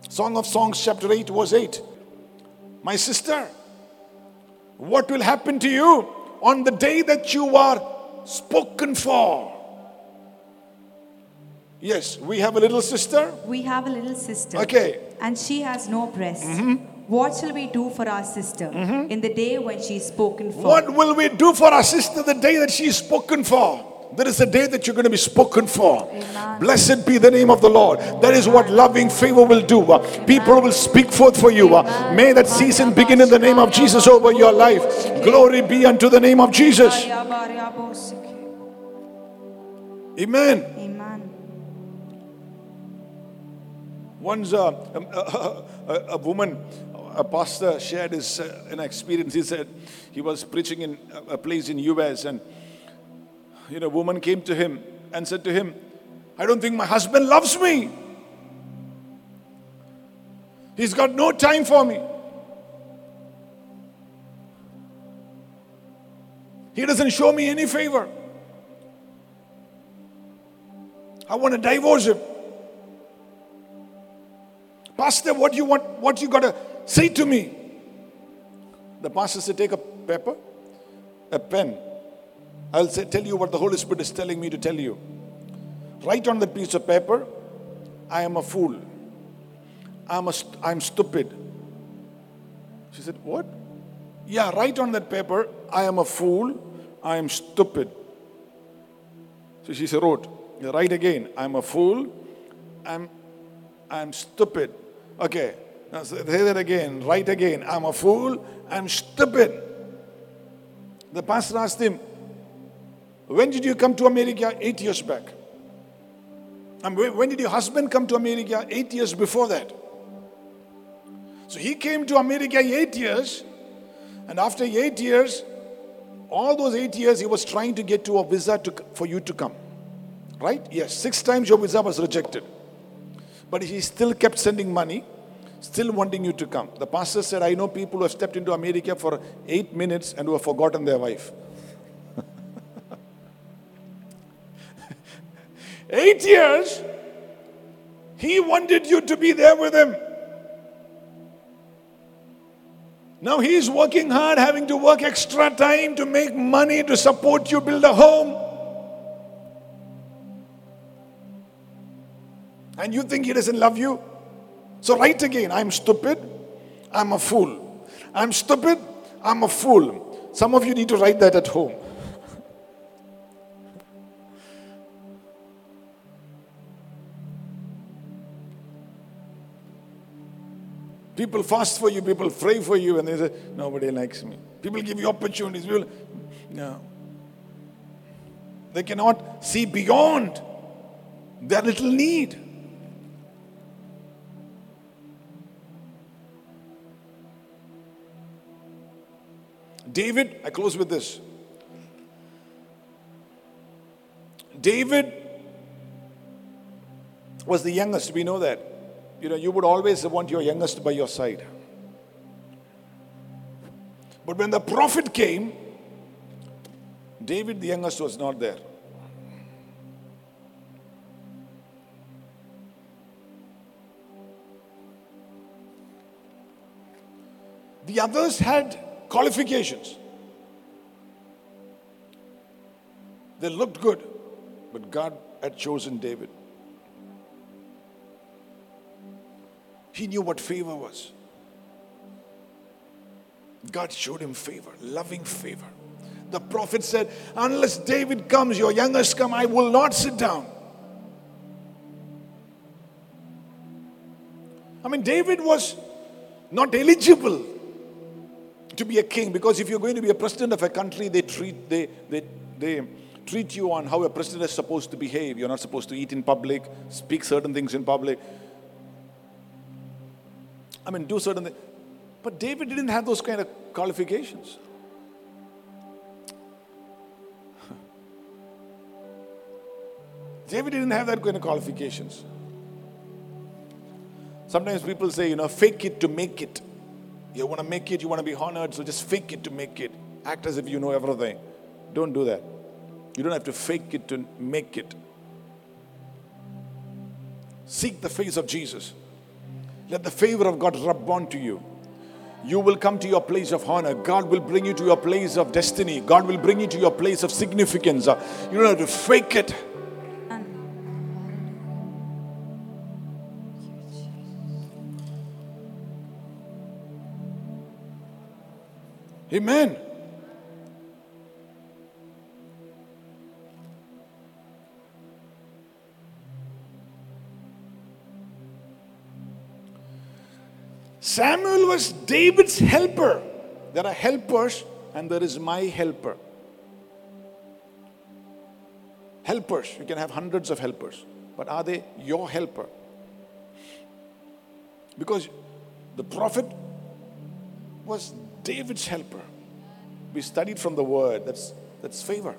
Song of Songs, chapter 8, verse 8. My sister, what will happen to you on the day that you are spoken for? Yes, we have a little sister. We have a little sister. Okay. And she has no breast. What shall we do for our sister in the day when she is spoken for? What will we do for our sister the day that she is spoken for? There is a day that you're going to be spoken for. Amen. Blessed be the name of the Lord. That is what loving favor will do. Uh, People will speak forth for you. Uh, May that season begin in the name of Jesus over your life. Glory be unto the name of Jesus. Amen. Amen. Once um, a, a, a woman, a pastor shared his uh, an experience. He said he was preaching in a- a place in US and you know, a woman came to him and said to him, I don't think my husband loves me. He's got no time for me. He doesn't show me any favor. I want to divorce him. Pastor, what you want, what you gotta say to me? The pastor said, take a paper, a pen. I'll say, tell you what the Holy Spirit is telling me to tell you. Write on that piece of paper, I am a fool. I'm, a I'm stupid. She said, What? Yeah, write on that paper, I am a fool, I am stupid. So she said, wrote, Write again. I'm a fool. I'm, I'm stupid. Okay. Now say that again. Write again. I'm a fool. I'm stupid. The pastor asked him, When did you come to America? Eight years back. And when did your husband come to America? Eight years before that. So he came to America eight years, and after eight years, all those eight years, he was trying to get to a visa to, for you to come. Right? Yes, six times your visa was rejected. But he still kept sending money, still wanting you to come. The pastor said, I know people who have stepped into America for eight minutes and who have forgotten their wife. eight years, he wanted you to be there with him. Now he is working hard, having to work extra time to make money to support you, build a home. And you think he doesn't love you? So, write again I'm stupid, I'm a fool. I'm stupid, I'm a fool. Some of you need to write that at home. People fast for you, people pray for you, and they say, Nobody likes me. People give you opportunities. People, no. They cannot see beyond their little need. David, I close with this. David was the youngest, we know that. You know, you would always want your youngest by your side. But when the prophet came, David, the youngest, was not there. The others had qualifications. They looked good, but God had chosen David. He knew what favor was. God showed him favor, loving favor. The prophet said, Unless David comes, your youngest come, I will not sit down. I mean, David was not eligible to be a king because if you're going to be a president of a country, they treat they they they treat you on how a president is supposed to behave. You're not supposed to eat in public, speak certain things in public. I mean, do certain things. But David didn't have those kind of qualifications. David didn't have that kind of qualifications. Sometimes people say, you know, fake it to make it. You want to make it, you want to be honored, so just fake it to make it. Act as if you know everything. Don't do that. You don't have to fake it to make it. Seek the face of Jesus. Let the favor of God rub onto you. You will come to your place of honor. God will bring you to your place of destiny. God will bring you to your place of significance. You don't have to fake it. Amen. Samuel was David's helper. There are helpers and there is my helper. Helpers, you can have hundreds of helpers, but are they your helper? Because the prophet was David's helper. We studied from the word, that's, that's favor.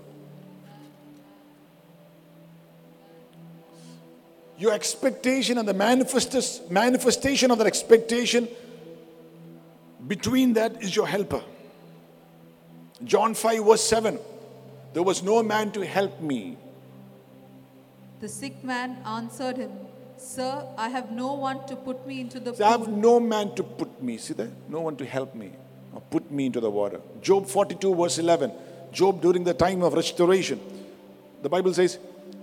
Your expectation and the manifestas- manifestation of that expectation, between that is your helper. John 5, verse 7 There was no man to help me. The sick man answered him, Sir, I have no one to put me into the So I have no man to put me. See there? No one to help me put me into the water. Job 42, verse 11. Job during the time of restoration. The Bible says,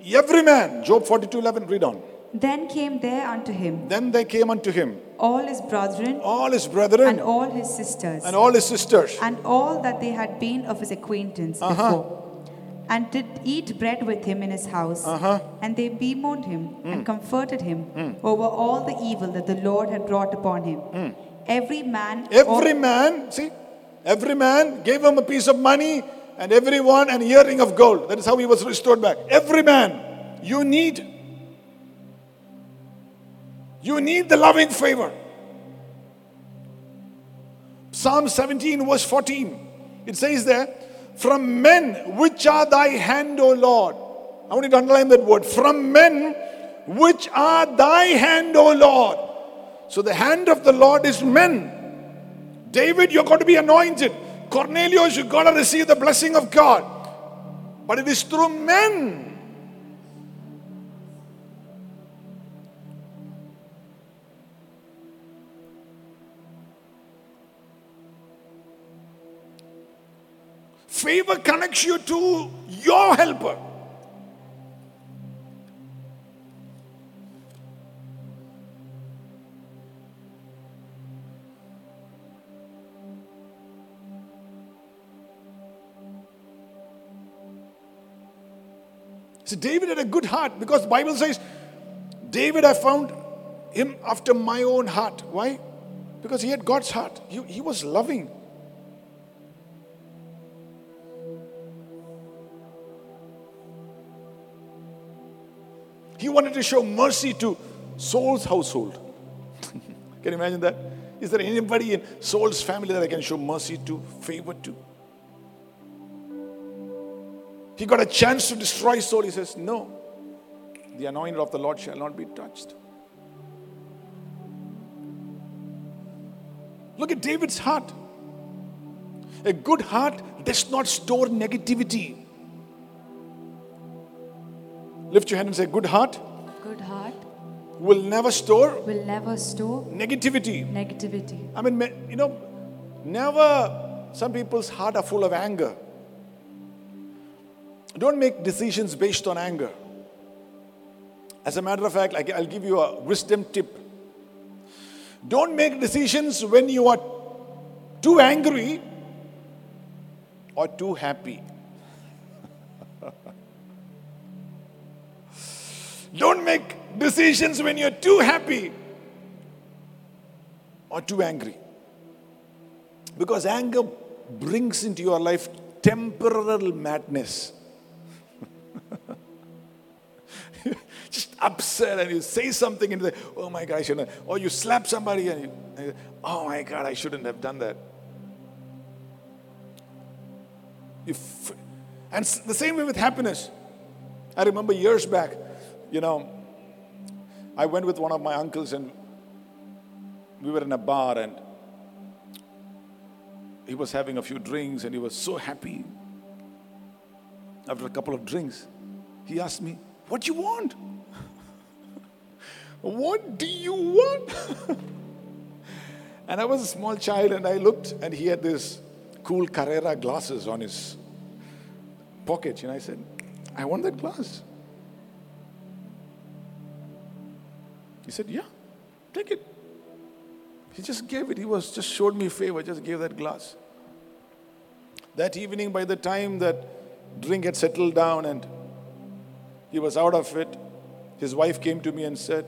Every man, Job 42, 11, read on. Then came there unto him Then they came unto him all his brethren, all his brethren, and all his sisters, and all his sisters. and all that they had been of his acquaintance uh-huh. before. And did eat bread with him in his house. Uh-huh. And they bemoaned him and mm. comforted him mm. over all the evil that the Lord had brought upon him. Mm. Every man, Every man, see, every man gave him a piece of money and everyone an earring of gold. That is how he was restored back. Every man, you need, you need the loving favor. Psalm 17, verse 14, it says there, From men which are thy hand, O Lord. I want you to underline that word. From men which are thy hand, O Lord. So the hand of the Lord is men. David, you're going to be anointed. Cornelius, you're going to receive the blessing of God. But it is through men. Favor connects you to your helper. So David had a good heart because the Bible says, David, I found him after my own heart. Why? Because he had God's heart. He, he was loving. He wanted to show mercy to Saul's household. can you imagine that? Is there anybody in Saul's family that I can show mercy to, favor to? He got a chance to destroy Saul. He says, No, the anointed of the Lord shall not be touched. Look at David's heart. A good heart does not store negativity. Lift your hand and say, Good heart Good heart will never store will never store negativity. negativity. I mean, you know, never, some people's heart are full of anger. Don't make decisions based on anger. As a matter of fact, I'll give you a wisdom tip. Don't make decisions when you are too angry or too happy. Don't make decisions when you're too happy or too angry. Because anger brings into your life temporal madness. Just upset and you say something and you say, oh my shouldn't. Or you slap somebody and you, and you, oh my God, I shouldn't have done that. If, and the same way with happiness. I remember years back, you know, I went with one of my uncles and we were in a bar and he was having a few drinks and he was so happy. After a couple of drinks, he asked me, What do you want? what do you want? and I was a small child and I looked and he had this cool Carrera glasses on his pocket. And I said, I want that glass. He said, Yeah, take it. He just gave it. He was just showed me favor, just gave that glass. That evening, by the time that drink had settled down and he was out of it, his wife came to me and said,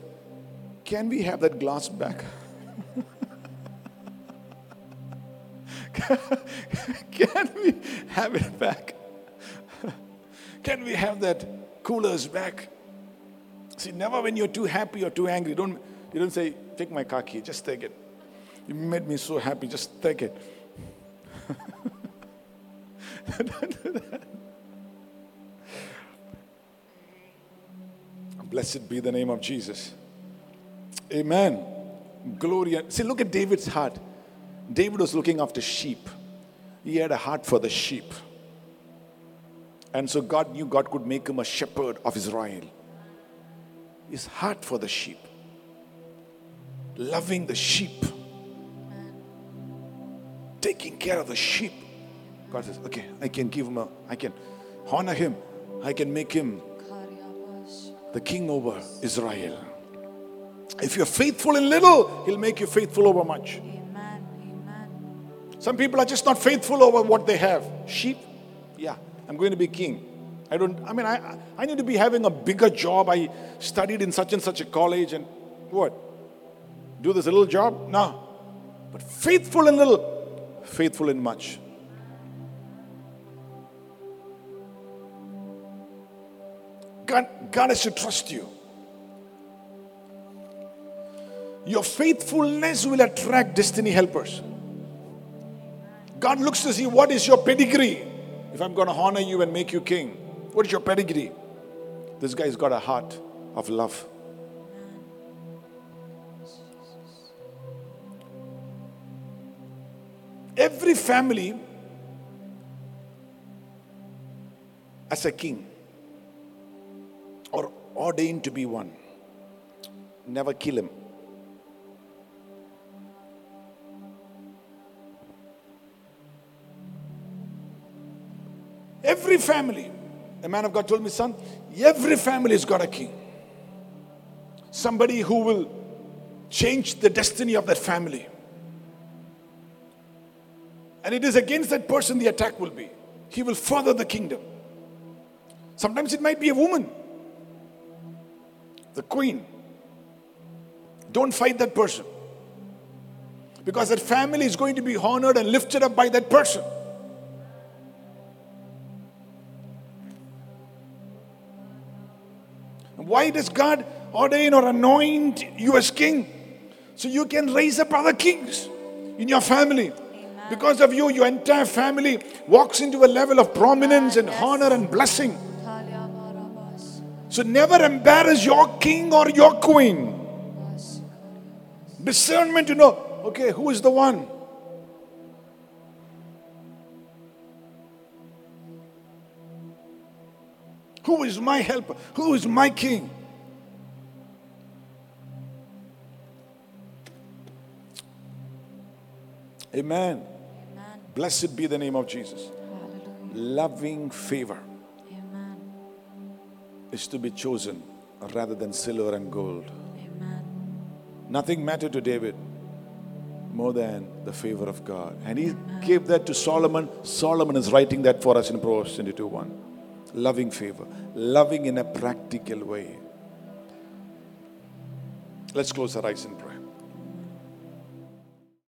Can we have that glass back? Can we have it back? Can we have that coolers back? See, never when you're too happy or too angry, don't you don't say, take my car key, just take it. You made me so happy, just take it. Don't do that. Blessed be the name of Jesus. Amen. Glory. See, look at David's heart. David was looking after sheep. He had a heart for the sheep. And so God knew God could make him a shepherd of Israel. His heart for the sheep. Loving the sheep. Taking care of the sheep. God says, okay, I can give him a, I can honor him. I can make him the king over Israel. If you're faithful in little, He'll make you faithful over much. Amen. Amen. Some people are just not faithful over what they have. Sheep, yeah, I'm going to be king. I don't, I mean, I, I need to be having a bigger job. I studied in such and such a college and what? Do this little job? No. But faithful in little, faithful in much. God, God has to trust you. Your faithfulness will attract destiny helpers. God looks to see what is your pedigree. If I'm going to honor you and make you king, what is your pedigree? This guy's got a heart of love. Every family as a king ordained to be one. Never kill him. Every family, a man of God told me, son, every family has got a king. Somebody who will change the destiny of that family. And it is against that person the attack will be. He will further the kingdom. Sometimes it might be a woman, the queen. Don't fight that person. Because that family is going to be honored and lifted up by that person. Why does God ordain or anoint you as king? So you can raise up other kings in your family. Because of you, your entire family walks into a level of prominence and honor and blessing. So never embarrass your king or your queen. Discernment to know, okay, who is the one? Who is my helper? Who is my king? Amen. Blessed be the name of Jesus. Loving favor Amen. Is to be chosen rather than silver and gold. Amen. Nothing mattered to David more than the favor of God. And he gave that to Solomon. Solomon is writing that for us in Proverbs 22 1. Loving favor, loving in a practical way. Let's close our eyes and prayer.